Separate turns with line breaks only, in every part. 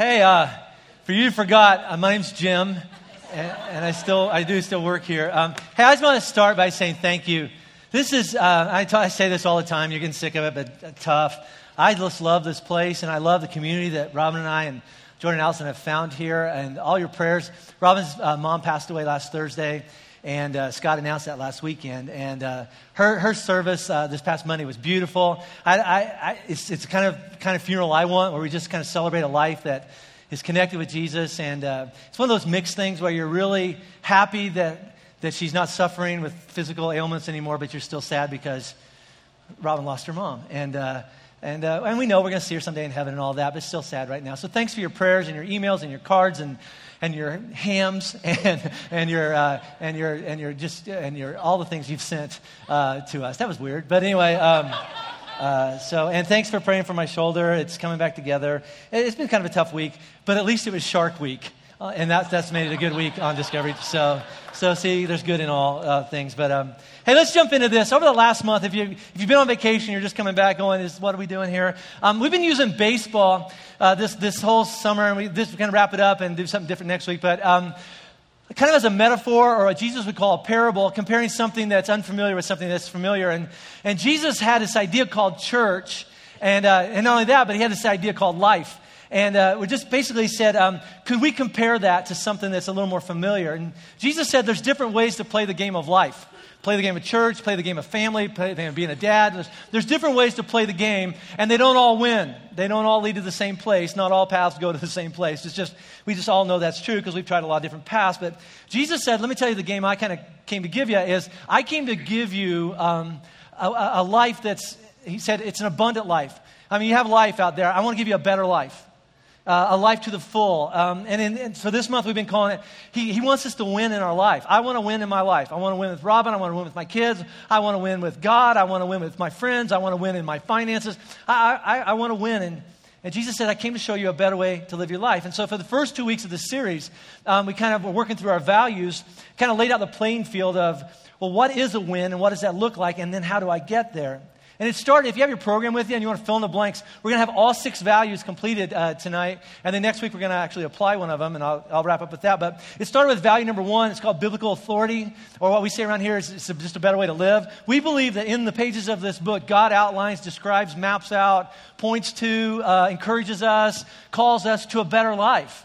Hey, uh, for you forgot, uh, my name's Jim, and, and, I still I do still work here. Um, hey, I just want to start by saying thank you. This is uh, I, t- I say this all the time. You're getting sick of it, but uh, tough. I just love this place, and I love the community that Robin and I and Jordan Allison have found here, and all your prayers. Robin's uh, mom passed away last Thursday. And uh, Scott announced that last weekend. And uh, her, her service uh, this past Monday was beautiful. I, I, I, it's, it's kind of kind of funeral I want, where we just kind of celebrate a life that is connected with Jesus. And uh, it's one of those mixed things where you're really happy that, that she's not suffering with physical ailments anymore, but you're still sad because Robin lost her mom. And, uh, and, uh, and we know we're going to see her someday in heaven and all that, but it's still sad right now. So thanks for your prayers and your emails and your cards and and your hams and, and your, uh, and your, and your just, and your, all the things you've sent uh, to us. That was weird. But anyway, um, uh, so, and thanks for praying for my shoulder. It's coming back together. It's been kind of a tough week, but at least it was Shark Week. Uh, and that, that's made it a good week on Discovery. So, so see, there's good in all uh, things. But um, hey, let's jump into this. Over the last month, if, you, if you've been on vacation, you're just coming back going, is, what are we doing here? Um, we've been using baseball uh, this, this whole summer, and we, this, we're going to wrap it up and do something different next week. But um, kind of as a metaphor or what Jesus would call a parable, comparing something that's unfamiliar with something that's familiar. And, and Jesus had this idea called church. And, uh, and not only that, but he had this idea called life. And uh, we just basically said, um, could we compare that to something that's a little more familiar? And Jesus said there's different ways to play the game of life. Play the game of church, play the game of family, play the game of being a dad. There's, there's different ways to play the game, and they don't all win. They don't all lead to the same place. Not all paths go to the same place. It's just, we just all know that's true because we've tried a lot of different paths. But Jesus said, let me tell you the game I kind of came to give you is I came to give you um, a, a life that's, he said, it's an abundant life. I mean, you have life out there. I want to give you a better life uh, a life to the full. Um, and, in, and, so this month we've been calling it, he, he wants us to win in our life. I want to win in my life. I want to win with Robin. I want to win with my kids. I want to win with God. I want to win with my friends. I want to win in my finances. I, I, I want to win. And, and Jesus said, I came to show you a better way to live your life. And so for the first two weeks of this series, um, we kind of were working through our values, kind of laid out the playing field of, well, what is a win and what does that look like? And then how do I get there? And it started, if you have your program with you and you want to fill in the blanks, we're going to have all six values completed uh, tonight. And then next week, we're going to actually apply one of them, and I'll, I'll, wrap up with that. But it started with value number one. It's called biblical authority, or what we say around here is it's just a better way to live. We believe that in the pages of this book, God outlines, describes, maps out, points to, uh, encourages us, calls us to a better life.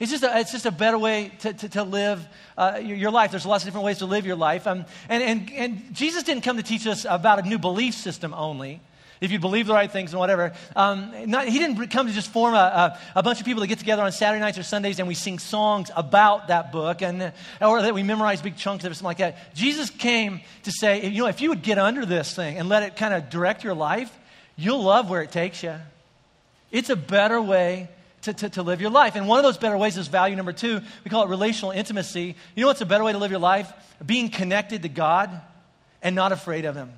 It's just a, it's just a better way to, to, to live uh, your, life. There's lots of different ways to live your life. Um, and, and, and Jesus didn't come to teach us about a new belief system only. If you believe the right things and whatever. Um, not, he didn't come to just form a, a, a, bunch of people that get together on Saturday nights or Sundays and we sing songs about that book and, or that we memorize big chunks of it, something like that. Jesus came to say, you know, if you would get under this thing and let it kind of direct your life, you'll love where it takes you. It's a better way to, to, to, live your life. And one of those better ways is value number two. We call it relational intimacy. You know what's a better way to live your life? Being connected to God and not afraid of Him.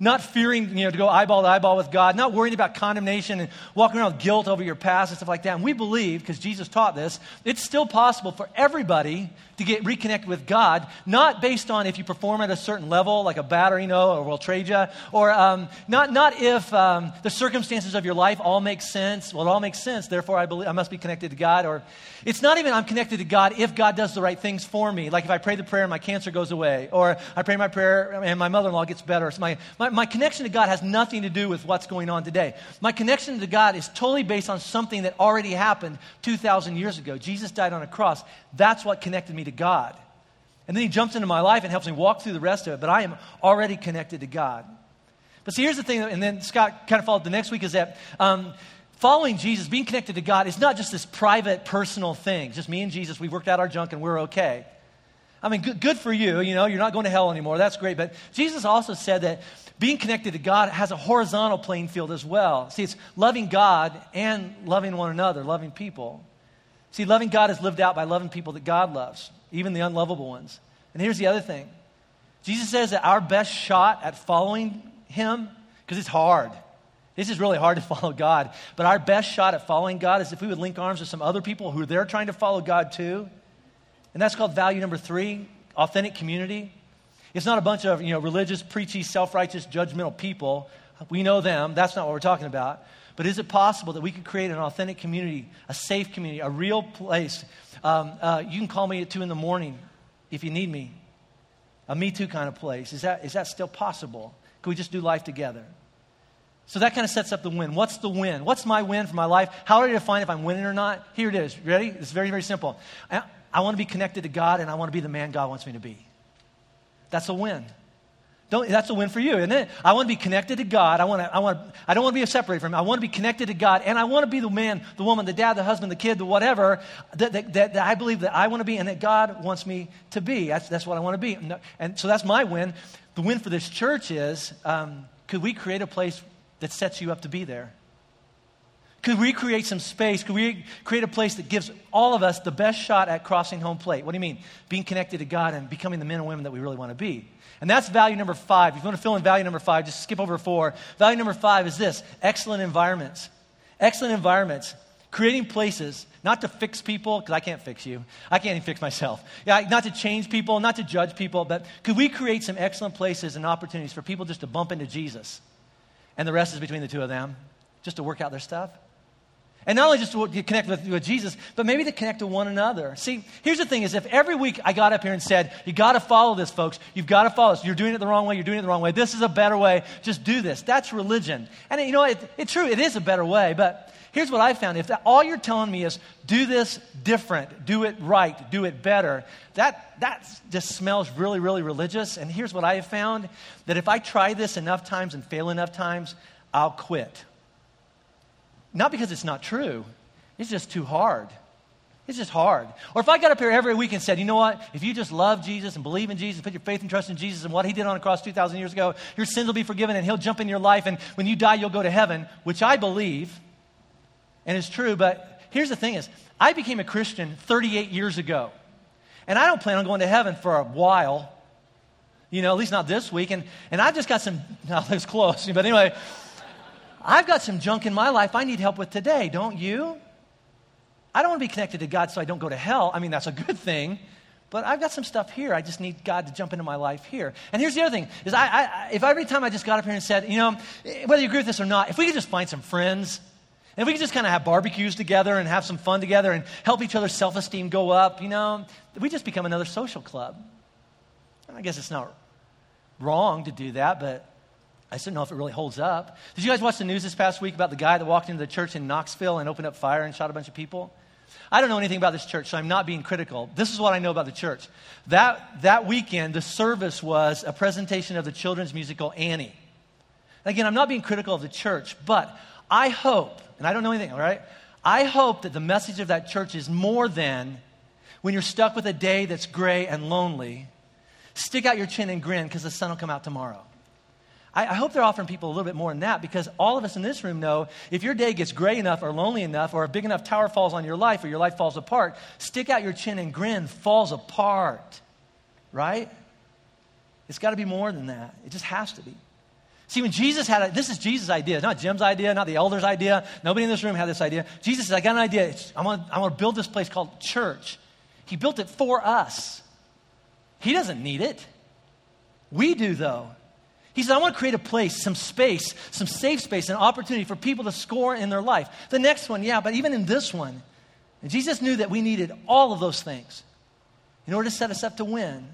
Not fearing, you know, to go eyeball to eyeball with God, not worrying about condemnation and walking around with guilt over your past and stuff like that. And we believe, because Jesus taught this, it's still possible for everybody to get reconnected with God, not based on if you perform at a certain level, like a battery, you know, or we'll trade you, or um, not, not if um, the circumstances of your life all make sense. Well, it all makes sense, therefore I, believe, I must be connected to God. Or it's not even I'm connected to God if God does the right things for me. Like if I pray the prayer and my cancer goes away, or I pray my prayer and my mother in law gets better. So my, my, my connection to God has nothing to do with what's going on today. My connection to God is totally based on something that already happened 2,000 years ago. Jesus died on a cross. That's what connected me to God. And then he jumps into my life and helps me walk through the rest of it, but I am already connected to God. But see, here's the thing, and then Scott kind of followed the next week is that um, following Jesus, being connected to God, is not just this private, personal thing. Just me and Jesus, we worked out our junk and we're okay. I mean, good, good for you. You know, you're not going to hell anymore. That's great. But Jesus also said that being connected to God has a horizontal playing field as well. See, it's loving God and loving one another, loving people. See, loving God is lived out by loving people that God loves, even the unlovable ones. And here's the other thing Jesus says that our best shot at following Him, because it's hard. This is really hard to follow God. But our best shot at following God is if we would link arms with some other people who they're trying to follow God too. And that's called value number three authentic community. It's not a bunch of you know, religious, preachy, self righteous, judgmental people. We know them. That's not what we're talking about. But is it possible that we could create an authentic community, a safe community, a real place? Um, uh, you can call me at 2 in the morning if you need me. A Me Too kind of place. Is that, is that still possible? Can we just do life together? So that kind of sets up the win. What's the win? What's my win for my life? How do I define if I'm winning or not? Here it is. Ready? It's very, very simple. I, I want to be connected to God and I want to be the man God wants me to be. That's a win. Don't, that's a win for you, isn't it? I want to be connected to God. I, want to, I, want to, I don't want to be separated from Him. I want to be connected to God. And I want to be the man, the woman, the dad, the husband, the kid, the whatever that, that, that, that I believe that I want to be and that God wants me to be. That's, that's what I want to be. And so that's my win. The win for this church is um, could we create a place that sets you up to be there? Could we create some space? Could we create a place that gives all of us the best shot at crossing home plate? What do you mean? Being connected to God and becoming the men and women that we really want to be. And that's value number five. If you want to fill in value number five, just skip over four. Value number five is this excellent environments. Excellent environments. Creating places, not to fix people, because I can't fix you. I can't even fix myself. Yeah, not to change people, not to judge people, but could we create some excellent places and opportunities for people just to bump into Jesus? And the rest is between the two of them, just to work out their stuff? And not only just to connect with, with, Jesus, but maybe to connect to one another. See, here's the thing is if every week I got up here and said, you got to follow this, folks. You've got to follow this. You're doing it the wrong way. You're doing it the wrong way. This is a better way. Just do this. That's religion. And you know, it, it's true. It is a better way. But here's what I found. If that, all you're telling me is do this different, do it right, do it better, that, that just smells really, really religious. And here's what I have found. That if I try this enough times and fail enough times, I'll quit. Not because it's not true, it's just too hard. It's just hard. Or if I got up here every week and said, you know what, if you just love Jesus and believe in Jesus, put your faith and trust in Jesus and what he did on the cross 2,000 years ago, your sins will be forgiven and he'll jump in your life and when you die, you'll go to heaven, which I believe and it's true. But here's the thing is, I became a Christian 38 years ago. And I don't plan on going to heaven for a while. You know, at least not this week. And, and I've just got some, now that's close. But anyway, I've got some junk in my life I need help with today, don't you? I don't want to be connected to God so I don't go to hell. I mean, that's a good thing. But I've got some stuff here. I just need God to jump into my life here. And here's the other thing: is I, I, if every time I just got up here and said, you know, whether you agree with this or not, if we could just find some friends, and if we could just kind of have barbecues together and have some fun together and help each other's self-esteem go up, you know, we just become another social club. I guess it's not wrong to do that, but I just don't know if it really holds up. Did you guys watch the news this past week about the guy that walked into the church in Knoxville and opened up fire and shot a bunch of people? I don't know anything about this church, so I'm not being critical. This is what I know about the church. That, that weekend, the service was a presentation of the children's musical Annie. Again, I'm not being critical of the church, but I hope, and I don't know anything, all right? I hope that the message of that church is more than when you're stuck with a day that's gray and lonely, stick out your chin and grin because the sun will come out tomorrow. I, I, hope they're offering people a little bit more than that because all of us in this room know if your day gets gray enough or lonely enough or a big enough tower falls on your life or your life falls apart, stick out your chin and grin falls apart, right? It's got to be more than that. It just has to be. See, when Jesus had it, this is Jesus' idea, not Jim's idea, not the elder's idea. Nobody in this room had this idea. Jesus said, I got an idea. I want, I want to build this place called church. He built it for us. He doesn't need it. We do, though. He said, I want to create a place, some space, some safe space, an opportunity for people to score in their life. The next one, yeah, but even in this one, Jesus knew that we needed all of those things in order to set us up to win.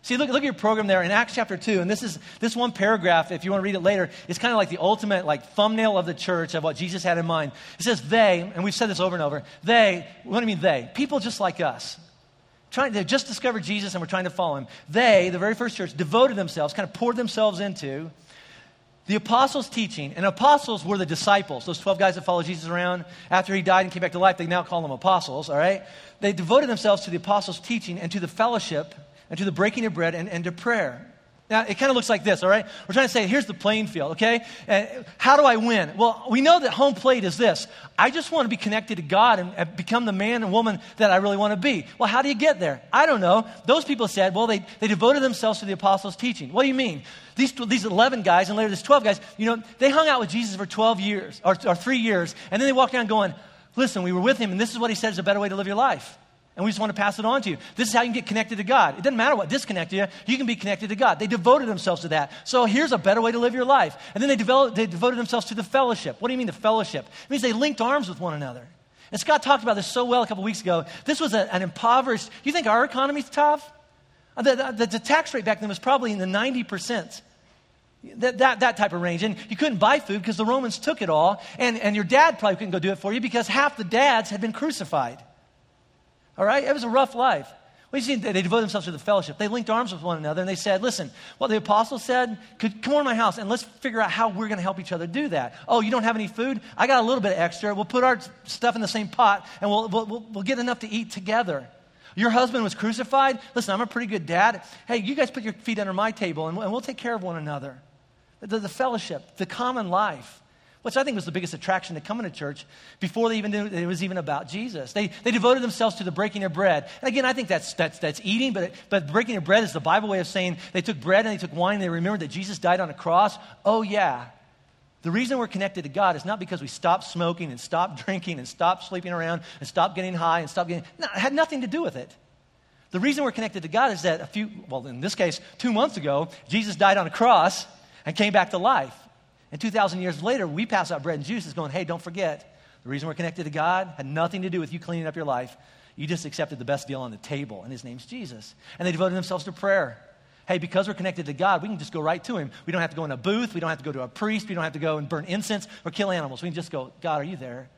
See, look, look at your program there in Acts chapter 2, and this is this one paragraph, if you want to read it later, it's kind of like the ultimate like thumbnail of the church of what Jesus had in mind. It says they, and we've said this over and over, they, what do you mean they? People just like us trying, they just discovered Jesus and were trying to follow him. They, the very first church, devoted themselves, kind of poured themselves into the apostles' teaching. And apostles were the disciples, those 12 guys that followed Jesus around. After he died and came back to life, they now call them apostles, all right? They devoted themselves to the apostles' teaching and to the fellowship and to the breaking of bread and, and to prayer. Now, it kind of looks like this, all right? We're trying to say, here's the playing field, okay? And how do I win? Well, we know that home plate is this. I just want to be connected to God and, and become the man and woman that I really want to be. Well, how do you get there? I don't know. Those people said, well, they, they devoted themselves to the apostles' teaching. What do you mean? These, these 11 guys and later these 12 guys, you know, they hung out with Jesus for 12 years or, or three years, and then they walked around going, listen, we were with him, and this is what he said is a better way to live your life. And we just want to pass it on to you. This is how you can get connected to God. It doesn't matter what disconnected you, you can be connected to God. They devoted themselves to that. So here's a better way to live your life. And then they, developed, they devoted themselves to the fellowship. What do you mean the fellowship? It means they linked arms with one another. And Scott talked about this so well a couple weeks ago. This was a, an impoverished, you think our economy's tough? Uh, the, the, the, tax rate back then was probably in the 90%. That, that, that type of range. And you couldn't buy food because the Romans took it all. And, and your dad probably couldn't go do it for you because half the dads had been crucified. All right? It was a rough life. Well, see, they devoted themselves to the fellowship. They linked arms with one another and they said, listen, what the apostles said, could come over to my house and let's figure out how we're going to help each other do that. Oh, you don't have any food? I got a little bit extra. We'll put our stuff in the same pot and we'll, we'll, we'll get enough to eat together. Your husband was crucified. Listen, I'm a pretty good dad. Hey, you guys put your feet under my table and, and we'll take care of one another. The, the fellowship, the common life which I think was the biggest attraction to coming to church before they even knew it was even about Jesus. They, they devoted themselves to the breaking of bread. And again, I think that's, that's, that's eating, but, but breaking of bread is the Bible way of saying they took bread and they took wine and they remembered that Jesus died on a cross. Oh, yeah. The reason we're connected to God is not because we stopped smoking and stopped drinking and stopped sleeping around and stopped getting high and stopped getting. No, it had nothing to do with it. The reason we're connected to God is that a few, well, in this case, two months ago, Jesus died on a cross and came back to life. And 2,000 years later, we pass out bread and juice, is going, hey, don't forget, the reason we're connected to God had nothing to do with you cleaning up your life. You just accepted the best deal on the table, and his name's Jesus. And they devoted themselves to prayer. Hey, because we're connected to God, we can just go right to him. We don't have to go in a booth. We don't have to go to a priest. We don't have to go and burn incense or kill animals. We can just go, God, are you there?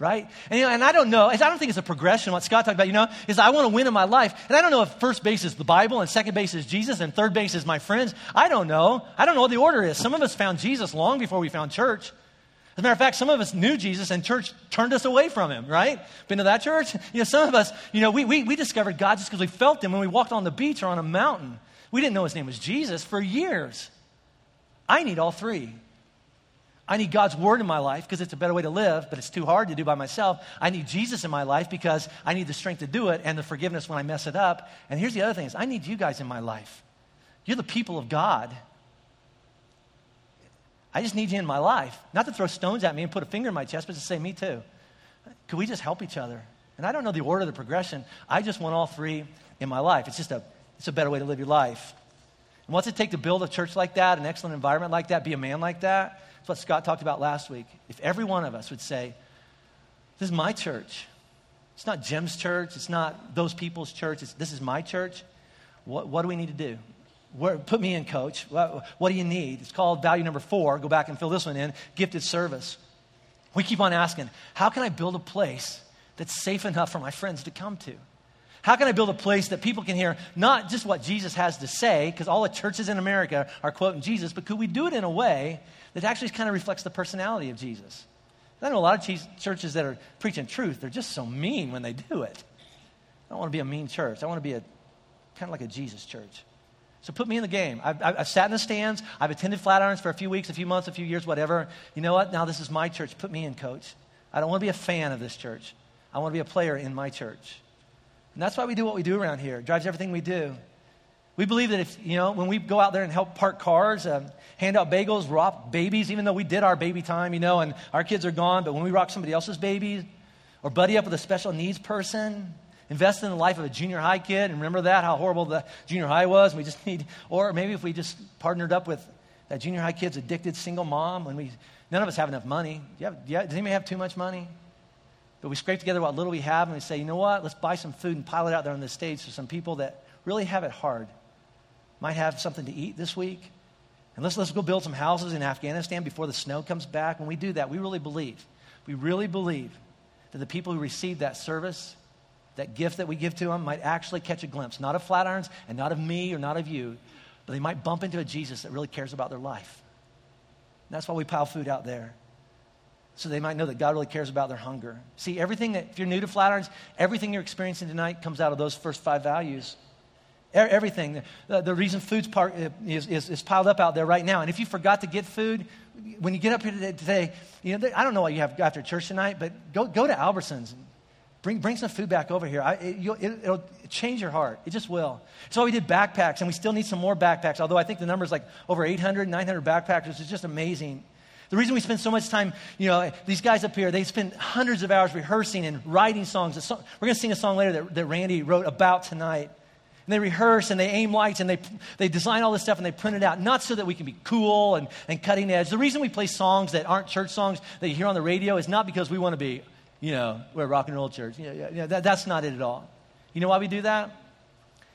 Right? And, you know, and I don't know, I don't think it's a progression. What Scott talked about, you know, is I want to win in my life. And I don't know if first base is the Bible and second base is Jesus and third base is my friends. I don't know. I don't know what the order is. Some of us found Jesus long before we found church. As a matter of fact, some of us knew Jesus and church turned us away from him, right? Been to that church? You know, some of us, you know, we, we, we discovered God just because we felt him when we walked on the beach or on a mountain. We didn't know his name was Jesus for years. I need all three. I need God's word in my life because it's a better way to live, but it's too hard to do by myself. I need Jesus in my life because I need the strength to do it and the forgiveness when I mess it up. And here's the other thing is I need you guys in my life. You're the people of God. I just need you in my life. Not to throw stones at me and put a finger in my chest, but to say, me too. Could we just help each other? And I don't know the order, of the progression. I just want all three in my life. It's just a, it's a better way to live your life. And what's it take to build a church like that, an excellent environment like that, be a man like that? That's what Scott talked about last week. If every one of us would say, This is my church. It's not Jim's church. It's not those people's church. It's, this is my church. What, what do we need to do? Where, put me in, coach. What, what do you need? It's called value number four. Go back and fill this one in gifted service. We keep on asking, How can I build a place that's safe enough for my friends to come to? How can I build a place that people can hear not just what Jesus has to say, because all the churches in America are quoting Jesus, but could we do it in a way that actually kind of reflects the personality of Jesus? I know a lot of churches that are preaching truth, they're just so mean when they do it. I don't want to be a mean church. I want to be a kind of like a Jesus church. So put me in the game. I've, I've, sat in the stands. I've attended Flatirons for a few weeks, a few months, a few years, whatever. You know what? Now this is my church. Put me in, coach. I don't want to be a fan of this church. I want to be a player in my church. And that's why we do what we do around here. It drives everything we do. We believe that if, you know, when we go out there and help park cars, um, hand out bagels, rock babies, even though we did our baby time, you know, and our kids are gone, but when we rock somebody else's baby or buddy up with a special needs person, invest in the life of a junior high kid, and remember that, how horrible the junior high was, we just need, or maybe if we just partnered up with that junior high kid's addicted single mom, when we, none of us have enough money. Do you have, do you does anybody have too much money? But we scrape together what little we have and we say, you know what, let's buy some food and pile it out there on the stage for some people that really have it hard. Might have something to eat this week. And let's, let's go build some houses in Afghanistan before the snow comes back. When we do that, we really believe, we really believe that the people who receive that service, that gift that we give to them, might actually catch a glimpse, not of Flatirons and not of me or not of you, but they might bump into a Jesus that really cares about their life. And that's why we pile food out there so they might know that God really cares about their hunger. See, everything that, if you're new to Flatirons, everything you're experiencing tonight comes out of those first five values. Everything. The, the reason food's part uh, is, is, is, piled up out there right now. And if you forgot to get food, when you get up here today, you know, I don't know what you have after church tonight, but go, go to Albertsons. Bring, bring some food back over here. I, it, will change your heart. It just will. So we did backpacks, and we still need some more backpacks, although I think the number is like over 800, 900 backpacks, which is just amazing. The reason we spend so much time, you know, these guys up here, they spend hundreds of hours rehearsing and writing songs. We're going to sing a song later that, that Randy wrote about tonight. And they rehearse and they aim lights and they, they design all this stuff and they print it out, not so that we can be cool and, and cutting edge. The reason we play songs that aren't church songs that you hear on the radio is not because we want to be, you know, we're a rock and roll church. Yeah, that, that's not it at all. You know why we do that?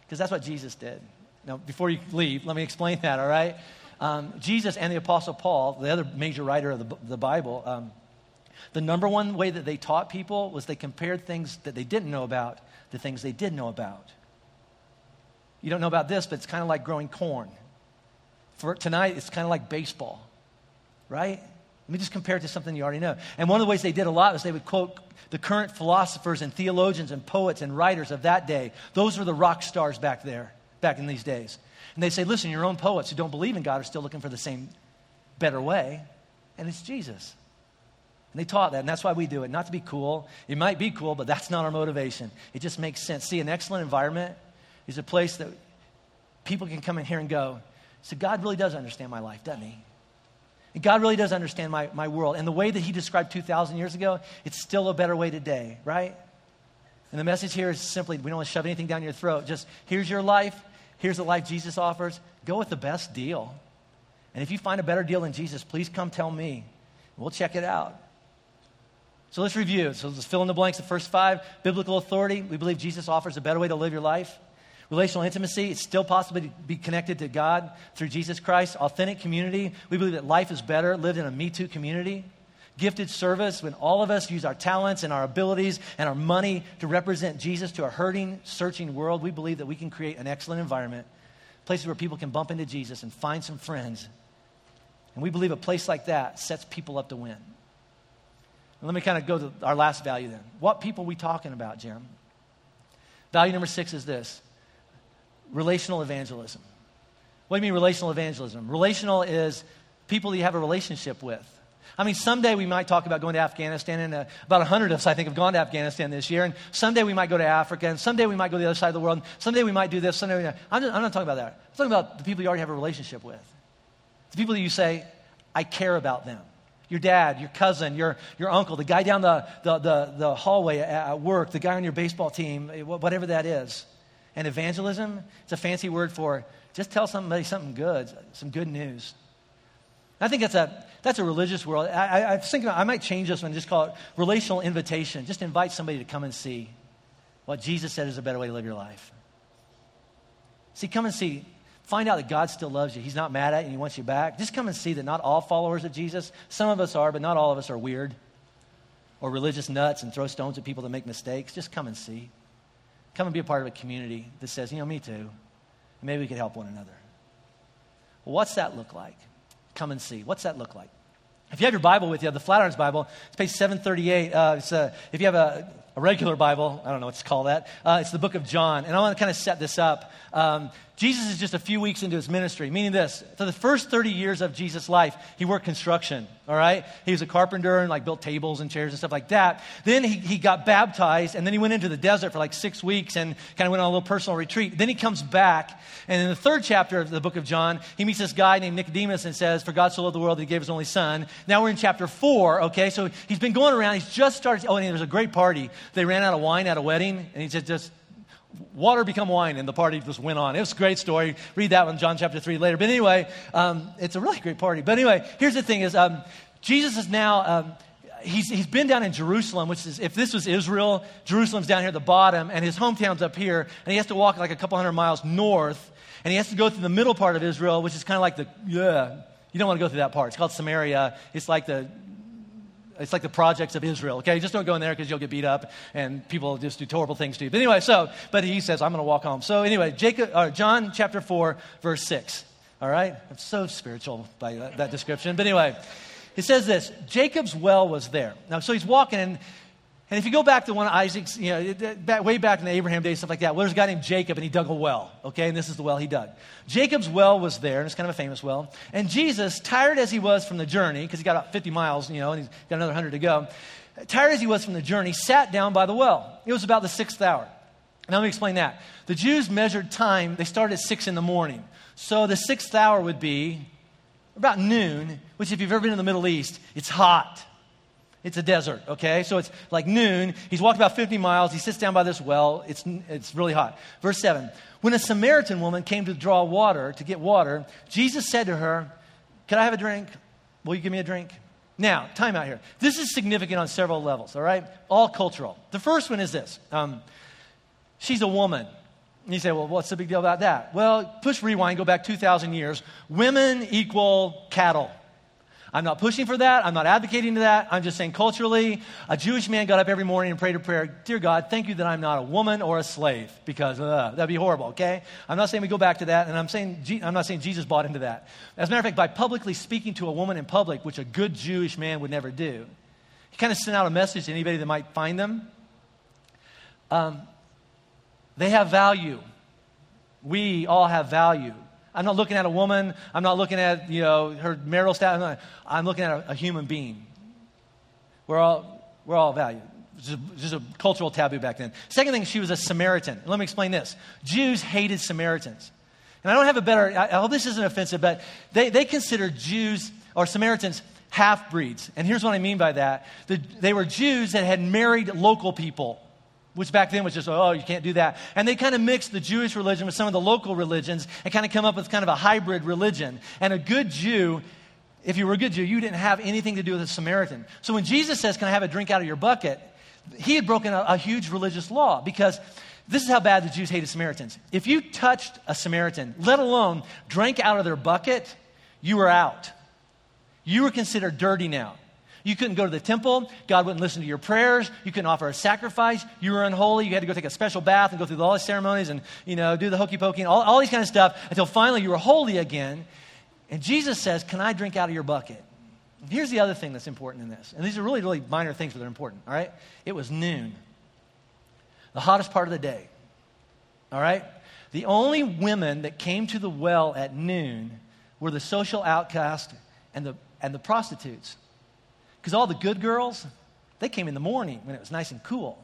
Because that's what Jesus did. Now, before you leave, let me explain that, all right? Um, Jesus and the Apostle Paul, the other major writer of the, the Bible, um, the number one way that they taught people was they compared things that they didn't know about to things they did know about. You don't know about this, but it's kind of like growing corn. For tonight, it's kind of like baseball, right? Let me just compare it to something you already know. And one of the ways they did a lot was they would quote the current philosophers and theologians and poets and writers of that day. Those were the rock stars back there, back in these days. And they say, listen, your own poets who don't believe in God are still looking for the same better way, and it's Jesus. And they taught that, and that's why we do it. Not to be cool. It might be cool, but that's not our motivation. It just makes sense. See, an excellent environment is a place that people can come in here and go, so God really does understand my life, doesn't he? And God really does understand my, my world. And the way that he described 2,000 years ago, it's still a better way today, right? And the message here is simply we don't want to shove anything down your throat. Just here's your life. Here's the life Jesus offers. Go with the best deal. And if you find a better deal than Jesus, please come tell me. We'll check it out. So let's review. So let's fill in the blanks. The first five biblical authority. We believe Jesus offers a better way to live your life. Relational intimacy, it's still possible to be connected to God through Jesus Christ. Authentic community, we believe that life is better lived in a Me Too community. Gifted service, when all of us use our talents and our abilities and our money to represent Jesus to a hurting, searching world, we believe that we can create an excellent environment, places where people can bump into Jesus and find some friends. And we believe a place like that sets people up to win. And let me kind of go to our last value then. What people are we talking about, Jim? Value number six is this relational evangelism. What do you mean relational evangelism? Relational is people that you have a relationship with. I mean, someday we might talk about going to Afghanistan, and uh, about 100 of us, I think, have gone to Afghanistan this year. And someday we might go to Africa, and someday we might go to the other side of the world. And someday we might do this. Someday we, I'm, just, I'm not talking about that. I'm talking about the people you already have a relationship with. The people that you say, I care about them. Your dad, your cousin, your, your uncle, the guy down the, the, the, the hallway at work, the guy on your baseball team, whatever that is. And evangelism, it's a fancy word for just tell somebody something good, some good news. I think that's a, that's a religious world. I, I, I was thinking I might change this one and just call it relational invitation. Just invite somebody to come and see what Jesus said is a better way to live your life. See, come and see. Find out that God still loves you. He's not mad at you and He wants you back. Just come and see that not all followers of Jesus, some of us are, but not all of us are weird or religious nuts and throw stones at people that make mistakes. Just come and see. Come and be a part of a community that says, you know, me too. Maybe we could help one another. Well, what's that look like? Come and see. What's that look like? If you have your Bible with you, the Flatirons Bible, it's page 738. Uh, it's a, if you have a, a, regular Bible, I don't know what to call that, uh, it's the book of John. And I want to kind of set this up. Um, Jesus is just a few weeks into his ministry, meaning this for the first 30 years of Jesus' life, he worked construction, all right? He was a carpenter and like built tables and chairs and stuff like that. Then he, he got baptized and then he went into the desert for like six weeks and kind of went on a little personal retreat. Then he comes back and in the third chapter of the book of John, he meets this guy named Nicodemus and says, For God so loved the world that he gave his only son. Now we're in chapter four, okay? So he's been going around, he's just started, oh, and there was a great party. They ran out of wine at a wedding and he said, just water become wine and the party just went on. It was a great story. Read that one, John chapter 3 later. But anyway, um, it's a really great party. But anyway, here's the thing is um, Jesus is now, um, he's, he's been down in Jerusalem, which is, if this was Israel, Jerusalem's down here at the bottom and his hometown's up here. And he has to walk like a couple hundred miles north. And he has to go through the middle part of Israel, which is kind of like the, yeah, you don't want to go through that part. It's called Samaria. It's like the it's like the projects of Israel, okay? Just don't go in there because you'll get beat up and people just do horrible things to you. But anyway, so, but he says, I'm going to walk home. So anyway, Jacob, uh, John chapter 4, verse 6. All right? I'm so spiritual by that, that description. But anyway, it says this Jacob's well was there. Now, so he's walking, and and if you go back to one of Isaac's, you know, way back in the Abraham days, stuff like that, well, there's a guy named Jacob, and he dug a well, okay? And this is the well he dug. Jacob's well was there, and it's kind of a famous well. And Jesus, tired as he was from the journey, because he got about 50 miles, you know, and he's got another 100 to go, tired as he was from the journey, sat down by the well. It was about the sixth hour. Now, let me explain that. The Jews measured time, they started at 6 in the morning. So the sixth hour would be about noon, which, if you've ever been in the Middle East, it's hot. It's a desert, okay? So it's like noon. He's walked about 50 miles. He sits down by this well. It's, it's really hot. Verse 7 When a Samaritan woman came to draw water, to get water, Jesus said to her, Can I have a drink? Will you give me a drink? Now, time out here. This is significant on several levels, all right? All cultural. The first one is this um, she's a woman. You say, well, what's the big deal about that? Well, push rewind, go back 2,000 years. Women equal cattle. I'm not pushing for that. I'm not advocating to that. I'm just saying culturally, a Jewish man got up every morning and prayed a prayer Dear God, thank you that I'm not a woman or a slave, because uh, that'd be horrible, okay? I'm not saying we go back to that, and I'm, saying, I'm not saying Jesus bought into that. As a matter of fact, by publicly speaking to a woman in public, which a good Jewish man would never do, he kind of sent out a message to anybody that might find them. Um, they have value. We all have value. I'm not looking at a woman. I'm not looking at, you know, her marital status. I'm looking at a, a human being. We're all, we're all valued. Just, just a cultural taboo back then. Second thing, she was a Samaritan. Let me explain this. Jews hated Samaritans. And I don't have a better, I, I hope this isn't offensive, but they, they consider Jews or Samaritans half breeds. And here's what I mean by that the, they were Jews that had married local people which back then was just, oh, you can't do that. And they kind of mixed the Jewish religion with some of the local religions and kind of come up with kind of a hybrid religion. And a good Jew, if you were a good Jew, you didn't have anything to do with a Samaritan. So when Jesus says, Can I have a drink out of your bucket? he had broken a, a huge religious law because this is how bad the Jews hated Samaritans. If you touched a Samaritan, let alone drank out of their bucket, you were out. You were considered dirty now. You couldn't go to the temple. God wouldn't listen to your prayers. You couldn't offer a sacrifice. You were unholy. You had to go take a special bath and go through all the ceremonies and, you know, do the hokey pokey and all, all these kind of stuff until finally you were holy again. And Jesus says, Can I drink out of your bucket? Here's the other thing that's important in this. And these are really, really minor things, but they're important, all right? It was noon, the hottest part of the day, all right? The only women that came to the well at noon were the social outcast and the, and the prostitutes. Because all the good girls, they came in the morning when it was nice and cool.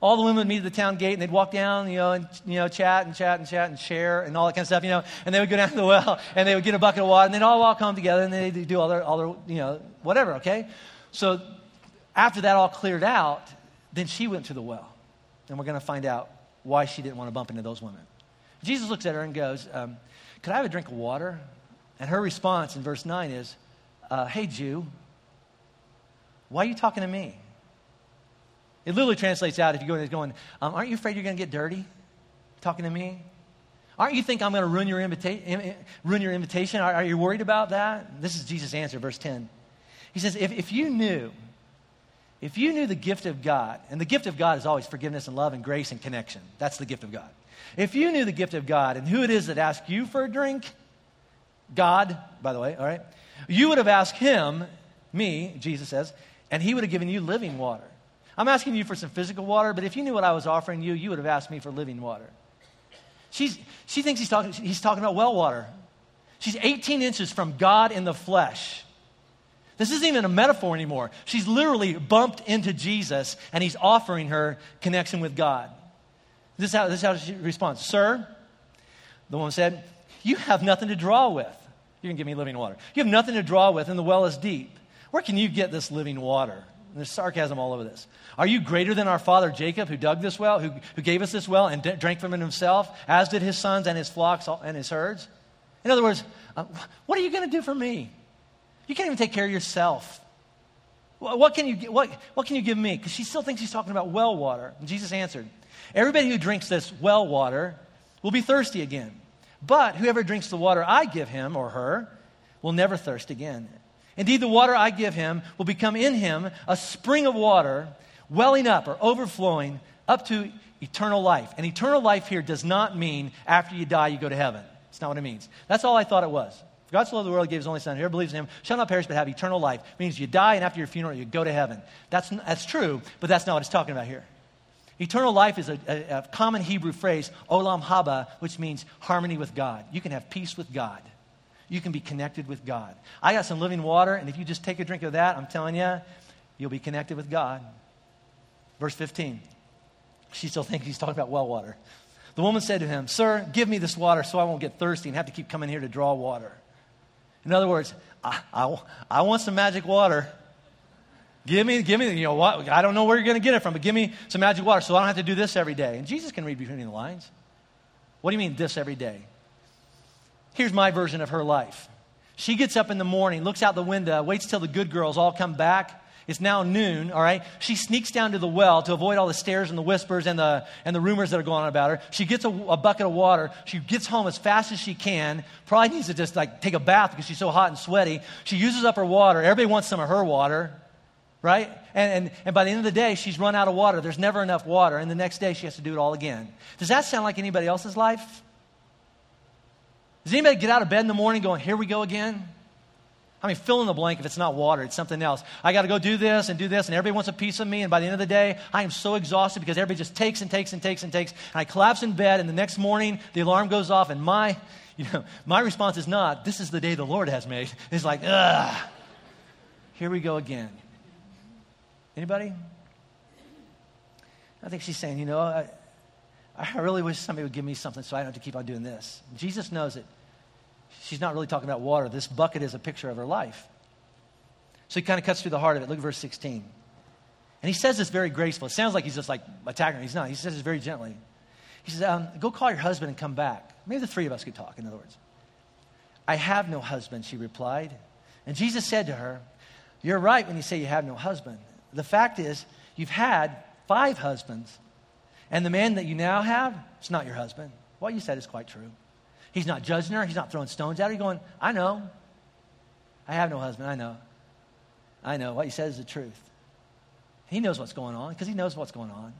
All the women would meet at the town gate and they'd walk down, you know, and you know, chat and chat and chat and share and all that kind of stuff, you know. And they would go down to the well and they would get a bucket of water and they'd all walk home together and they'd do all their, all their, you know, whatever, okay? So after that all cleared out, then she went to the well. And we're going to find out why she didn't want to bump into those women. Jesus looks at her and goes, um, Could I have a drink of water? And her response in verse 9 is, uh, Hey, Jew, why are you talking to me? It literally translates out if you go and going, um, Aren't you afraid you're going to get dirty talking to me? Aren't you think I'm going to ruin your, invita- ruin your invitation? Are, are, you worried about that? This is Jesus' answer, verse 10. He says, if, if you knew, if you knew the gift of God, and the gift of God is always forgiveness and love and grace and connection. That's the gift of God. If you knew the gift of God and who it is that asks you for a drink, God, by the way, all right, you would have asked him, me, Jesus says, and he would have given you living water. I'm asking you for some physical water, but if you knew what I was offering you, you would have asked me for living water. She's, she thinks he's talking, he's talking about well water. She's 18 inches from God in the flesh. This isn't even a metaphor anymore. She's literally bumped into Jesus, and he's offering her connection with God. This is how, this is how she responds Sir, the woman said, You have nothing to draw with. You can give me living water. You have nothing to draw with, and the well is deep. Where can you get this living water? And there's sarcasm all over this. Are you greater than our father Jacob, who dug this well, who, who gave us this well and d- drank from it himself, as did his sons and his flocks and his herds? In other words, uh, what are you going to do for me? You can't even take care of yourself. What, can, you, what, what can you give me? Because she still thinks he's talking about well water. And Jesus answered, Everybody who drinks this well water will be thirsty again. But whoever drinks the water I give him or her will never thirst again. Indeed, the water I give him will become in him a spring of water, welling up or overflowing up to eternal life. And eternal life here does not mean after you die, you go to heaven. That's not what it means. That's all I thought it was. For God so loved the world, he gave his only son. Whoever believes in him shall not perish but have eternal life. It means you die, and after your funeral, you go to heaven. That's, that's true, but that's not what it's talking about here. Eternal life is a, a, a common Hebrew phrase, olam haba, which means harmony with God. You can have peace with God you can be connected with God. I got some living water, and if you just take a drink of that, I'm telling you, you'll be connected with God. Verse 15. She still thinks he's talking about well water. The woman said to him, Sir, give me this water so I won't get thirsty and have to keep coming here to draw water. In other words, I, I, I want some magic water. Give me, give me, you know what? I don't know where you're going to get it from, but give me some magic water so I don't have to do this every day. And Jesus can read between the lines. What do you mean, this every day? Here's my version of her life. She gets up in the morning, looks out the window, waits till the good girls all come back. It's now noon, all right? She sneaks down to the well to avoid all the stares and the whispers and the, and the rumors that are going on about her. She gets a, a bucket of water. She gets home as fast as she can. Probably needs to just like take a bath because she's so hot and sweaty. She uses up her water. Everybody wants some of her water right? And, and, and by the end of the day, she's run out of water. There's never enough water. And the next day, she has to do it all again. Does that sound like anybody else's life? Does anybody get out of bed in the morning going, here we go again? I mean, fill in the blank if it's not water, it's something else. I got to go do this and do this, and everybody wants a piece of me. And by the end of the day, I am so exhausted because everybody just takes and takes and takes and takes. And I collapse in bed, and the next morning, the alarm goes off, and my, you know, my response is not, this is the day the Lord has made. It's like, ugh, here we go again. Anybody? I think she's saying, you know, I, I really wish somebody would give me something so I don't have to keep on doing this. Jesus knows it. She's not really talking about water. This bucket is a picture of her life. So he kind of cuts through the heart of it. Look at verse 16. And he says this very graceful. It sounds like he's just like attacking her. He's not. He says this very gently. He says, um, Go call your husband and come back. Maybe the three of us could talk, in other words. I have no husband, she replied. And Jesus said to her, You're right when you say you have no husband. The fact is, you've had five husbands, and the man that you now have is not your husband. What you said is quite true. He's not judging her, he's not throwing stones at her. He's going, I know. I have no husband, I know. I know. What you said is the truth. He knows what's going on because he knows what's going on.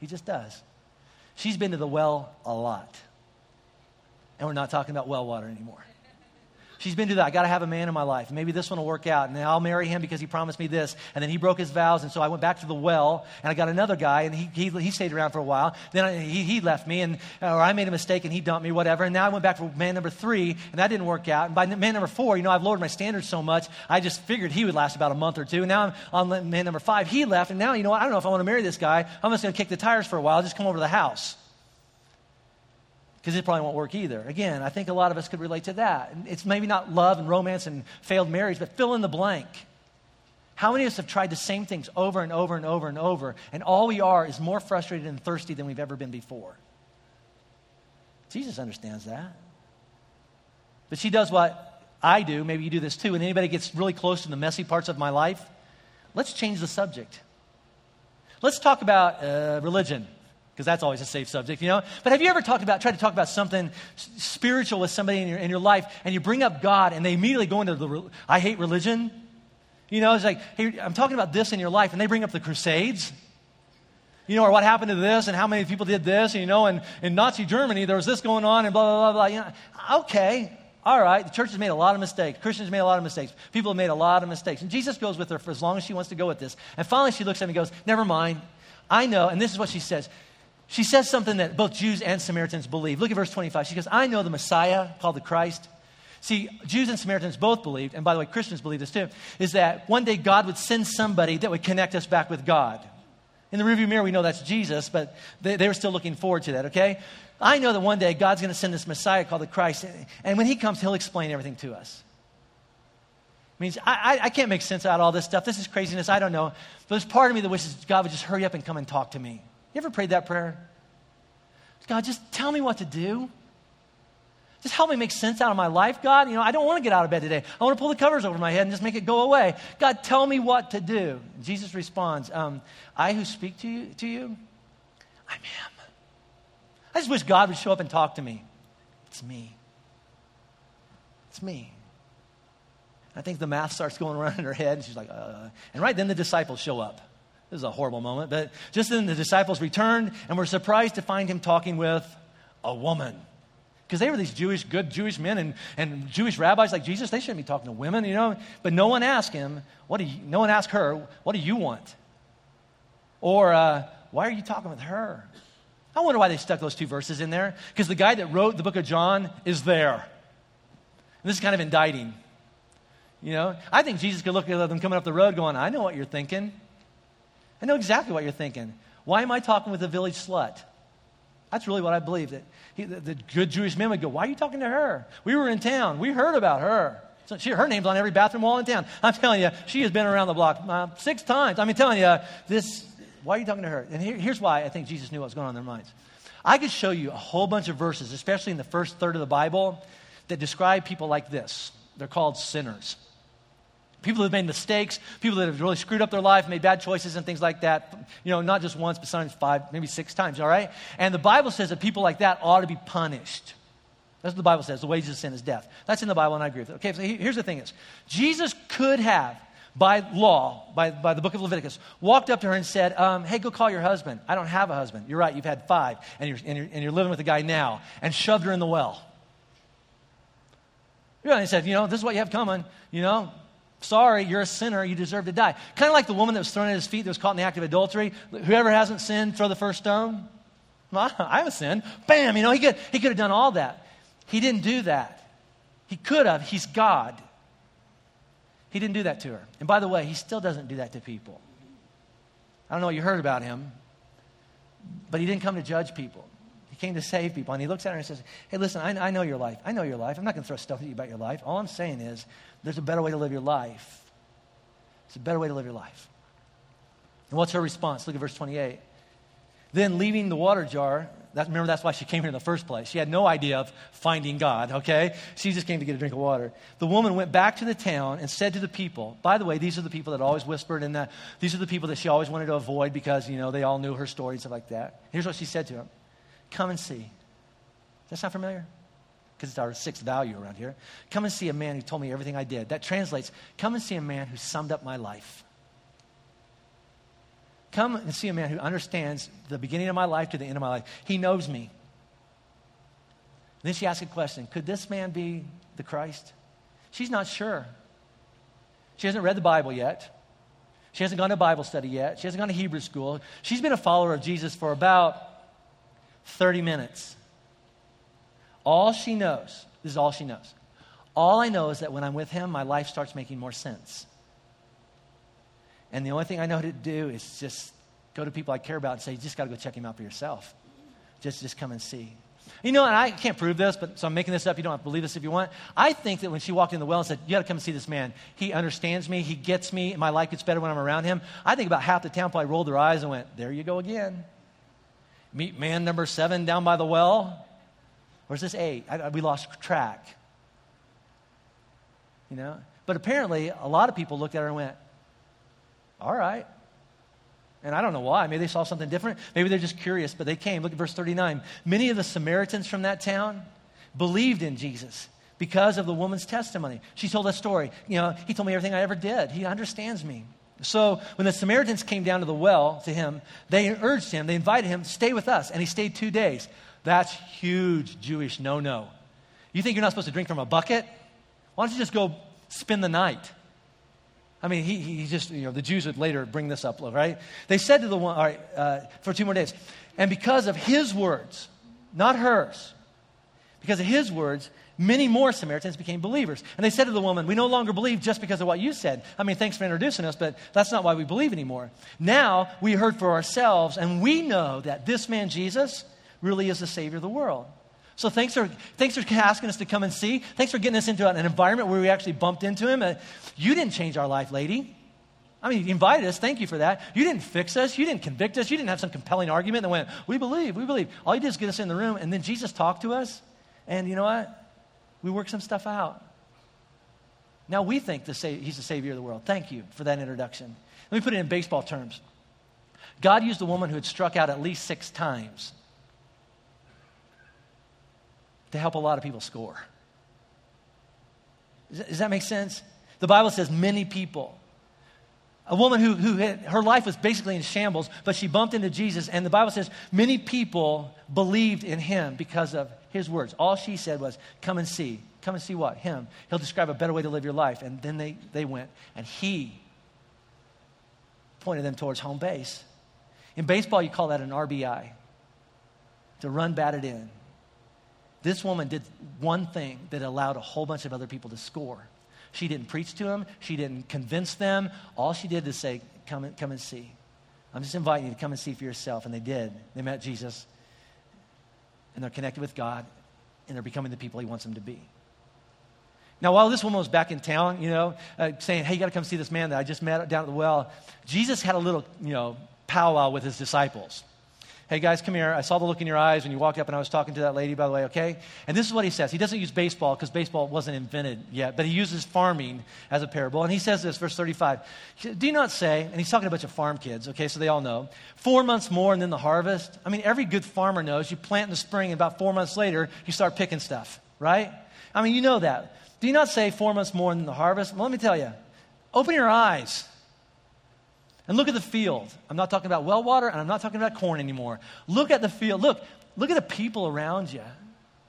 He just does. She's been to the well a lot. And we're not talking about well water anymore. She's been through that. I got to have a man in my life. Maybe this one will work out. And then I'll marry him because he promised me this. And then he broke his vows. And so I went back to the well and I got another guy and he, he, he stayed around for a while. Then I, he, he left me and, or I made a mistake and he dumped me, whatever. And now I went back for man number three and that didn't work out. And by man number four, you know, I've lowered my standards so much. I just figured he would last about a month or two. And now I'm on man number five. He left. And now, you know what? I don't know if I want to marry this guy. I'm just going to kick the tires for a while. I'll just come over to the house because it probably won't work either. Again, I think a lot of us could relate to that. It's maybe not love and romance and failed marriage, but fill in the blank. How many of us have tried the same things over and over and over and over, and all we are is more frustrated and thirsty than we've ever been before? Jesus understands that. But she does what I do. Maybe you do this too. And anybody gets really close to the messy parts of my life, let's change the subject. Let's talk about uh, religion because that's always a safe subject, you know? But have you ever talked about, tried to talk about something spiritual with somebody in your, in your life, and you bring up God, and they immediately go into the, I hate religion? You know, it's like, hey, I'm talking about this in your life, and they bring up the Crusades. You know, or what happened to this, and how many people did this, and, you know, and in Nazi Germany, there was this going on, and blah, blah, blah, blah. You know, okay, all right, the church has made a lot of mistakes. Christians made a lot of mistakes. People have made a lot of mistakes. And Jesus goes with her for as long as she wants to go with this. And finally, she looks at him and goes, Never mind. I know. And this is what she says she says something that both Jews and Samaritans believe. Look at verse 25. She goes, I know the Messiah, called the Christ. See, Jews and Samaritans both believed, and by the way, Christians believe this too, is that one day God would send somebody that would connect us back with God. In the rearview mirror, we know that's Jesus, but they, they were still looking forward to that, okay? I know that one day God's going to send this Messiah called the Christ, and when he comes, he'll explain everything to us. Means I, I, I can't make sense out of all this stuff. This is craziness. I don't know. But there's part of me that wishes God would just hurry up and come and talk to me. You ever prayed that prayer? God, just tell me what to do. Just help me make sense out of my life, God. You know, I don't want to get out of bed today. I want to pull the covers over my head and just make it go away. God, tell me what to do. Jesus responds, um, I who speak to you, to you, I'm Him. I just wish God would show up and talk to me. It's me. It's me. I think the math starts going around in her head, and she's like, uh. And right then the disciples show up. This is a horrible moment, but just then the disciples returned and were surprised to find him talking with a woman. Because they were these Jewish, good Jewish men and, and Jewish rabbis like Jesus, they shouldn't be talking to women, you know. But no one asked him, what do you, no one asked her, what do you want? Or, uh, why are you talking with her? I wonder why they stuck those two verses in there. Because the guy that wrote the book of John is there. And this is kind of indicting. You know, I think Jesus could look at them coming up the road going, I know what you're thinking. I know exactly what you're thinking. Why am I talking with a village slut? That's really what I believe. That he, the, the, good Jewish men would go, Why are you talking to her? We were in town. We heard about her. So she, her name's on every bathroom wall in town. I'm telling you, she has been around the block uh, six times. I mean, telling you, this, why are you talking to her? And here, here's why I think Jesus knew what was going on in their minds. I could show you a whole bunch of verses, especially in the first third of the Bible, that describe people like this. They're called sinners. People have made mistakes, people that have really screwed up their life, made bad choices and things like that. You know, not just once, but sometimes five, maybe six times, all right? And the Bible says that people like that ought to be punished. That's what the Bible says. The wages of sin is death. That's in the Bible, and I agree with it. Okay, so here's the thing is, Jesus could have, by law, by, by the book of Leviticus, walked up to her and said, um, hey, go call your husband. I don't have a husband. You're right, you've had five, and you're, and you're, and you're living with a guy now, and shoved her in the well. Yeah, he said, you know, this is what you have coming. You know, Sorry, you're a sinner. You deserve to die. Kind of like the woman that was thrown at his feet that was caught in the act of adultery. Whoever hasn't sinned, throw the first stone. Well, I haven't sinned. Bam, you know, he could, he could have done all that. He didn't do that. He could have. He's God. He didn't do that to her. And by the way, he still doesn't do that to people. I don't know what you heard about him, but he didn't come to judge people. He came to save people. And he looks at her and says, Hey, listen, I, I know your life. I know your life. I'm not going to throw stuff at you about your life. All I'm saying is, there's a better way to live your life. It's a better way to live your life. And what's her response? Look at verse 28. Then, leaving the water jar, that, remember that's why she came here in the first place. She had no idea of finding God, okay? She just came to get a drink of water. The woman went back to the town and said to the people, by the way, these are the people that always whispered, and that these are the people that she always wanted to avoid because, you know, they all knew her story and stuff like that. Here's what she said to them Come and see. Does that sound familiar? Because it's our sixth value around here. Come and see a man who told me everything I did. That translates come and see a man who summed up my life. Come and see a man who understands the beginning of my life to the end of my life. He knows me. then she asked a question Could this man be the Christ? She's not sure. She hasn't read the Bible yet. She hasn't gone to Bible study yet. She hasn't gone to Hebrew school. She's been a follower of Jesus for about 30 minutes. All she knows, this is all she knows. All I know is that when I'm with him, my life starts making more sense. And the only thing I know to do is just go to people I care about and say, you just got to go check him out for yourself. Just, just come and see. You know, and I can't prove this, but so I'm making this up. You don't have to believe this if you want. I think that when she walked in the well and said, You got to come and see this man. He understands me. He gets me. And my life gets better when I'm around him. I think about half the town probably rolled their eyes and went, There you go again. Meet man number seven down by the well. Where's this eight? I, we lost track. You know? But apparently, a lot of people looked at her and went, All right. And I don't know why. Maybe they saw something different. Maybe they're just curious, but they came. Look at verse 39. Many of the Samaritans from that town believed in Jesus because of the woman's testimony. She told a story. You know, he told me everything I ever did. He understands me. So when the Samaritans came down to the well to him, they urged him, they invited him, stay with us. And he stayed two days. That's huge Jewish no no. You think you're not supposed to drink from a bucket? Why don't you just go spend the night? I mean, he, he just, you know, the Jews would later bring this up, right? They said to the one, all right, uh, for two more days. And because of his words, not hers, because of his words, many more Samaritans became believers. And they said to the woman, We no longer believe just because of what you said. I mean, thanks for introducing us, but that's not why we believe anymore. Now we heard for ourselves, and we know that this man Jesus really is the Savior of the world. So thanks for, thanks for asking us to come and see. Thanks for getting us into an environment where we actually bumped into him. Uh, you didn't change our life, lady. I mean, you invited us. Thank you for that. You didn't fix us. You didn't convict us. You didn't have some compelling argument that went, we believe, we believe. All you did is get us in the room, and then Jesus talked to us, and you know what? We worked some stuff out. Now we think the sa- he's the Savior of the world. Thank you for that introduction. Let me put it in baseball terms. God used a woman who had struck out at least six times to help a lot of people score. Does that make sense? The Bible says many people. A woman who, who had, her life was basically in shambles, but she bumped into Jesus, and the Bible says many people believed in him because of his words. All she said was, Come and see. Come and see what? Him. He'll describe a better way to live your life. And then they, they went, and he pointed them towards home base. In baseball, you call that an RBI, to run batted in. This woman did one thing that allowed a whole bunch of other people to score. She didn't preach to them, she didn't convince them. All she did is say, Come and, come and see. I'm just inviting you to come and see for yourself. And they did. They met Jesus, and they're connected with God, and they're becoming the people He wants them to be. Now, while this woman was back in town, you know, uh, saying, hey, you got to come see this man that I just met down at the well, Jesus had a little, you know, powwow with his disciples. Hey guys, come here. I saw the look in your eyes when you walked up and I was talking to that lady, by the way, okay? And this is what he says. He doesn't use baseball because baseball wasn't invented yet, but he uses farming as a parable. And he says this, verse 35. Do you not say, and he's talking to a bunch of farm kids, okay, so they all know, four months more and then the harvest? I mean, every good farmer knows you plant in the spring and about four months later you start picking stuff, right? I mean, you know that. Do you not say four months more than the harvest? Well, let me tell you. Open your eyes and look at the field. I'm not talking about well water and I'm not talking about corn anymore. Look at the field. Look, look at the people around you.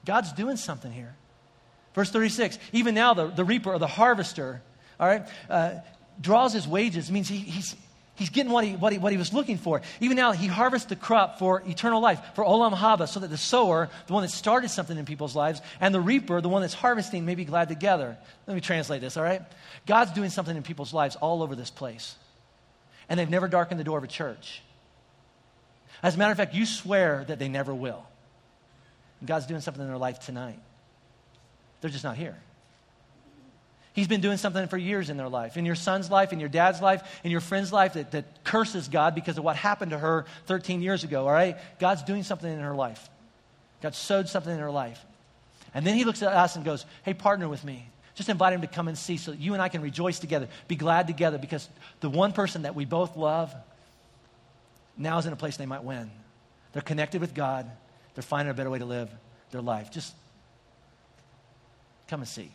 God's doing something here. Verse 36 even now, the, the reaper or the harvester, all right, uh, draws his wages. It means he, he's, he's getting what he, what, he, what he was looking for. Even now, he harvests the crop for eternal life, for olam haba, so that the sower, the one that started something in people's lives, and the reaper, the one that's harvesting, may be glad together. Let me translate this, all right? God's doing something in people's lives all over this place and they've never darkened the door of a church. As a matter of fact, you swear that they never will. And God's doing something in their life tonight. They're just not here. He's been doing something for years in their life, in your son's life, in your dad's life, in your friend's life that, that curses God because of what happened to her 13 years ago, all right? God's doing something in her life. God sowed something in her life. And then he looks at us and goes, Hey, partner with me. Just invite him to come and see so you and I can rejoice together, be glad together, because the one person that we both love now is in a place they might win. They're connected with God, they're finding a better way to live their life. Just come and see.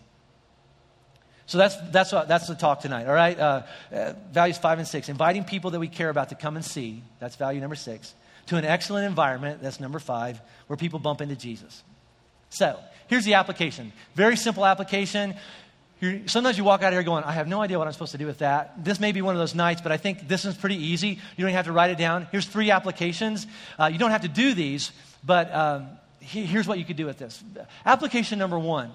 So that's, that's, what, that's the talk tonight, all right? Uh, uh, values five and six. Inviting people that we care about to come and see. That's value number six. To an excellent environment. That's number five, where people bump into Jesus. So, here's the application. Very simple application. You're, sometimes you walk out of here going, I have no idea what I'm supposed to do with that. This may be one of those nights, but I think this is pretty easy. You don't have to write it down. Here's three applications. Uh, you don't have to do these, but um, he, here's what you could do with this. Application number one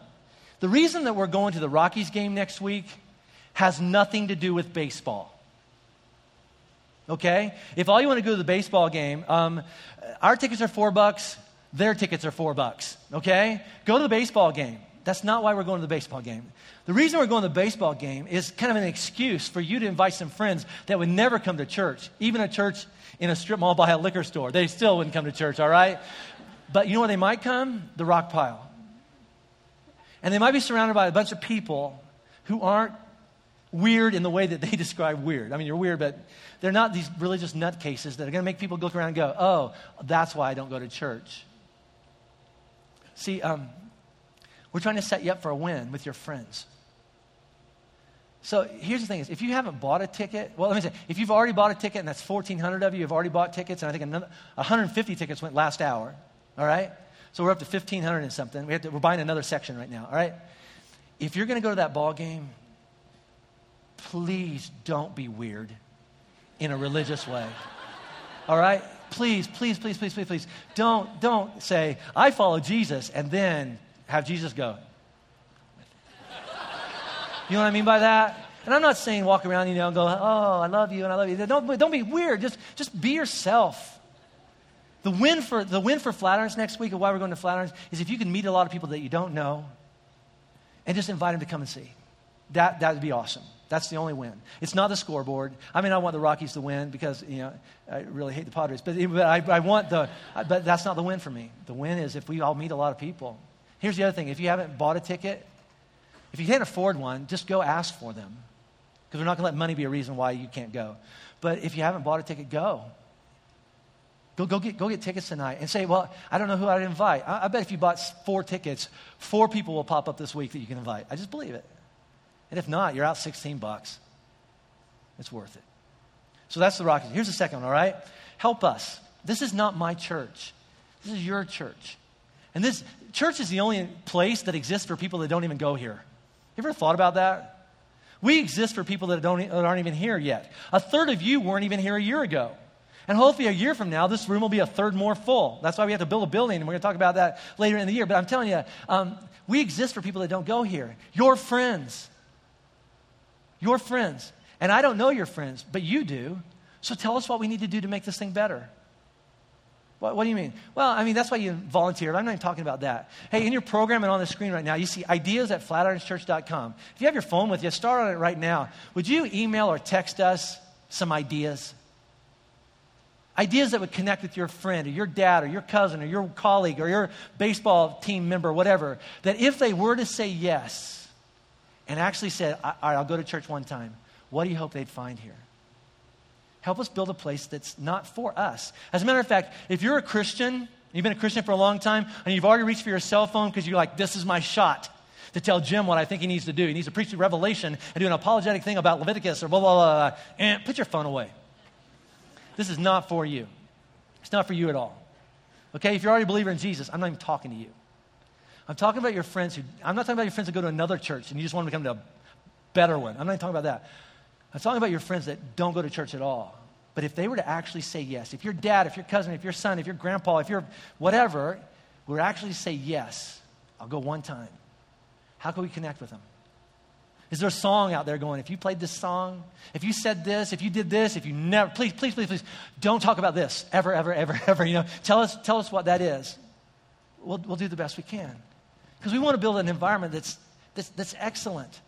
the reason that we're going to the Rockies game next week has nothing to do with baseball. Okay? If all you want to go to the baseball game, um, our tickets are four bucks. Their tickets are four bucks, okay? Go to the baseball game. That's not why we're going to the baseball game. The reason we're going to the baseball game is kind of an excuse for you to invite some friends that would never come to church, even a church in a strip mall by a liquor store. They still wouldn't come to church, all right? But you know where they might come? The rock pile. And they might be surrounded by a bunch of people who aren't weird in the way that they describe weird. I mean, you're weird, but they're not these religious nutcases that are going to make people look around and go, oh, that's why I don't go to church. See, um, we're trying to set you up for a win with your friends. So here's the thing is, if you haven't bought a ticket, well, let me say, if you've already bought a ticket, and that's 1,400 of you have already bought tickets, and I think another, 150 tickets went last hour, all right? So we're up to 1,500 and something. We have to, we're buying another section right now, all right? If you're going to go to that ball game, please don't be weird in a religious way, all right? Please, please, please, please, please, please, don't, don't say, I follow Jesus, and then have Jesus go. You know what I mean by that? And I'm not saying walk around, you know, and go, oh, I love you and I love you. Don't, don't be weird. Just, just be yourself. The win, for, the win for Flatirons next week, and why we're going to Flatirons, is if you can meet a lot of people that you don't know and just invite them to come and see. That, that would be awesome. That's the only win. It's not the scoreboard. I mean, I want the Rockies to win because, you know, I really hate the Padres. But, but I, I want the, but that's not the win for me. The win is if we all meet a lot of people. Here's the other thing. If you haven't bought a ticket, if you can't afford one, just go ask for them. Because we're not going to let money be a reason why you can't go. But if you haven't bought a ticket, go. Go, go, get, go get tickets tonight and say, well, I don't know who I'd invite. I, I bet if you bought four tickets, four people will pop up this week that you can invite. I just believe it. And if not, you're out 16 bucks. It's worth it. So that's the Rockies. Here's the second one, all right? Help us. This is not my church. This is your church. And this church is the only place that exists for people that don't even go here. You ever thought about that? We exist for people that, don't, that aren't even here yet. A third of you weren't even here a year ago. And hopefully, a year from now, this room will be a third more full. That's why we have to build a building, and we're going to talk about that later in the year. But I'm telling you, um, we exist for people that don't go here. Your friends, your friends. And I don't know your friends, but you do. So tell us what we need to do to make this thing better. What, what, do you mean? Well, I mean, that's why you volunteer. I'm not even talking about that. Hey, in your program and on the screen right now, you see ideas at flatironschurch.com. If you have your phone with you, start on it right now. Would you email or text us some ideas? Ideas that would connect with your friend or your dad or your cousin or your colleague or your baseball team member, whatever, that if they were to say yes and actually said, All right, I'll go to church one time, what do you hope they'd find here? Help us build a place that's not for us. As a matter of fact, if you're a Christian, you've been a Christian for a long time, and you've already reached for your cell phone because you're like, this is my shot to tell Jim what I think he needs to do. He needs to preach the revelation and do an apologetic thing about Leviticus or blah, blah, blah, blah. And put your phone away. This is not for you. It's not for you at all. Okay? If you're already a believer in Jesus, I'm not even talking to you. I'm talking about your friends who, I'm not talking about your friends that go to another church and you just want them to become a better one. I'm not even talking about that. I'm talking about your friends that don't go to church at all. But if they were to actually say yes, if your dad, if your cousin, if your son, if your grandpa, if your whatever, were actually say yes, I'll go one time. How can we connect with them? Is there a song out there going, if you played this song, if you said this, if you did this, if you never, please, please, please, please, don't talk about this ever, ever, ever, ever. You know, tell us, tell us what that is. We'll, we'll do the best we can. Because we want to build an environment that's, that's, that's excellent.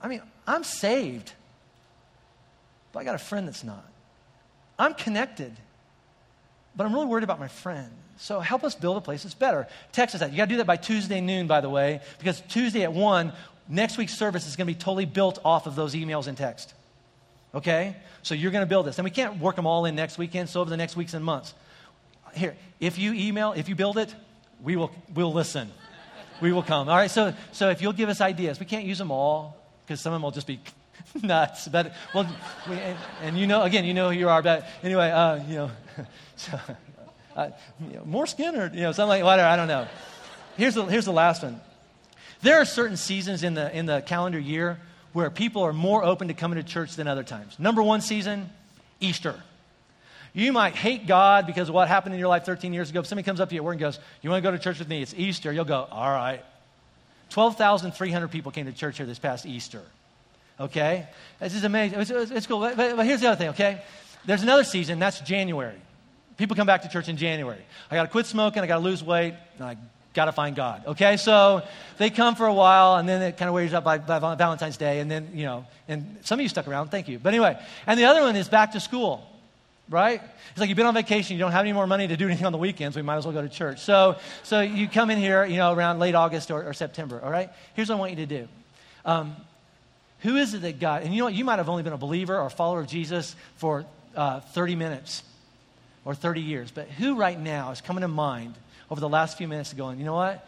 I mean, I'm saved. But I got a friend that's not. I'm connected, but I'm really worried about my friend. So help us build a place that's better. Text us that. You got to do that by Tuesday noon, by the way, because Tuesday at 1, next week's service is going to be totally built off of those emails and text. Okay? So you're going to build this. And we can't work them all in next weekend, so over the next weeks and months. Here, if you email, if you build it, we will we'll listen. We will come. All right, so, so if you'll give us ideas, we can't use them all because some of them will just be nuts. But well, we, and, and, you know, again, you know who you are. But anyway, uh, you know, so, uh, you know, more skin or you know something like whatever. I don't know. Here's the here's the last one. There are certain seasons in the in the calendar year where people are more open to coming to church than other times. Number one season, Easter. You might hate God because of what happened in your life 13 years ago. If somebody comes up to you at work and goes, You want to go to church with me? It's Easter. You'll go, All right. 12,300 people came to church here this past Easter. Okay? This is amazing. It's, it's cool. But, but, here's the other thing, okay? There's another season, that's January. People come back to church in January. I got to quit smoking, I got to lose weight, and I got to find God. Okay? So they come for a while, and then it kind of wears up by, by Valentine's Day, and then, you know, and some of you stuck around, thank you. But anyway, and the other one is back to school right? It's like you've been on vacation, you don't have any more money to do anything on the weekends, we might as well go to church. So, so you come in here, you know, around late August or, or September, all right? Here's what I want you to do. Um, who is it that God, and you know what, you might have only been a believer or a follower of Jesus for uh, 30 minutes or 30 years, but who right now is coming to mind over the last few minutes going, you know what?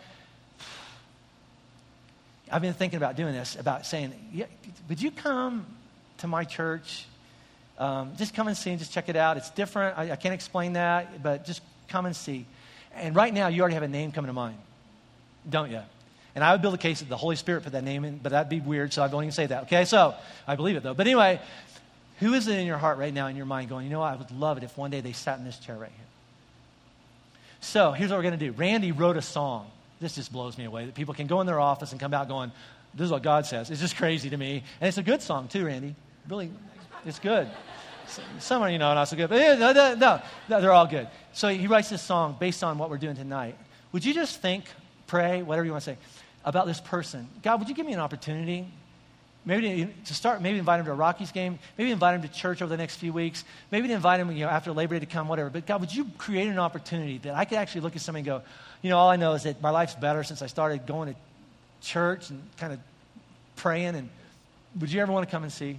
I've been thinking about doing this, about saying, yeah, would you come to my church? Um, just come and see and just check it out. It's different. I, I can't explain that, but just come and see. And right now, you already have a name coming to mind, don't you? And I would build a case that the Holy Spirit put that name in, but that'd be weird, so I won't even say that. Okay, so I believe it though. But anyway, who is it in your heart right now, in your mind, going, you know what, I would love it if one day they sat in this chair right here. So here's what we're going to do. Randy wrote a song. This just blows me away that people can go in their office and come out going, this is what God says. It's just crazy to me. And it's a good song too, Randy. Really, it's good. Some are, you know, not so good, but no, no, no, they're all good. So he writes this song based on what we're doing tonight. Would you just think, pray, whatever you want to say, about this person. God, would you give me an opportunity? Maybe to start, maybe invite him to a Rockies game, maybe invite him to church over the next few weeks, maybe to invite him you know, after Labor Day to come, whatever. But God, would you create an opportunity that I could actually look at somebody and go, you know, all I know is that my life's better since I started going to church and kind of praying. And would you ever want to come and see?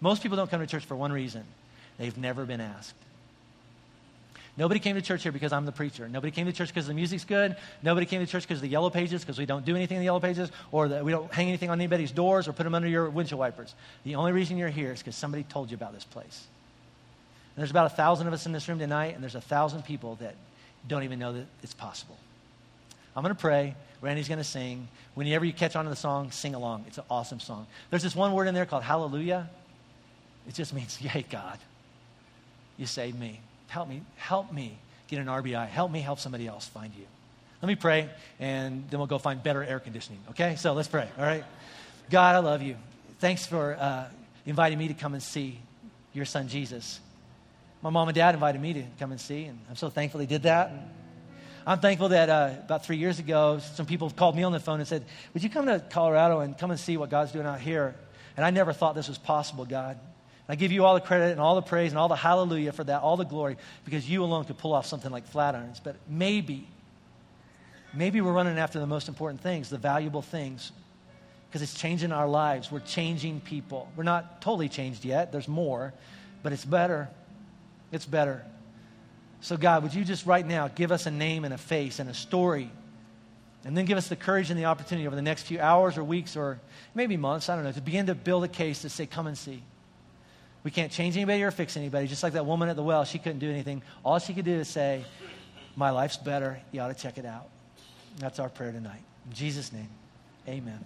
Most people don't come to church for one reason they've never been asked. Nobody came to church here because I'm the preacher. Nobody came to church because the music's good. Nobody came to church because of the yellow pages, because we don't do anything in the yellow pages, or that we don't hang anything on anybody's doors or put them under your windshield wipers. The only reason you're here is because somebody told you about this place. And there's about a thousand of us in this room tonight, and there's a thousand people that don't even know that it's possible. I'm going to pray. Randy's going to sing. Whenever you catch on to the song, sing along. It's an awesome song. There's this one word in there called hallelujah. It just means, yay, God. You saved me. Help me, help me get an RBI. Help me help somebody else find you. Let me pray, and then we'll go find better air conditioning. Okay? So let's pray. All right? God, I love you. Thanks for uh, inviting me to come and see your son Jesus. My mom and dad invited me to come and see, and I'm so thankful they did that. I'm thankful that uh, about three years ago, some people called me on the phone and said, Would you come to Colorado and come and see what God's doing out here? And I never thought this was possible, God. I give you all the credit and all the praise and all the hallelujah for that, all the glory, because you alone could pull off something like Flatirons. But maybe, maybe we're running after the most important things, the valuable things, because it's changing our lives. We're changing people. We're not totally changed yet, there's more, but it's better. It's better. So, God, would you just right now give us a name and a face and a story? And then give us the courage and the opportunity over the next few hours or weeks or maybe months, I don't know, to begin to build a case to say, come and see. We can't change anybody or fix anybody. Just like that woman at the well, she couldn't do anything. All she could do is say, My life's better. You ought to check it out. That's our prayer tonight. In Jesus' name, amen.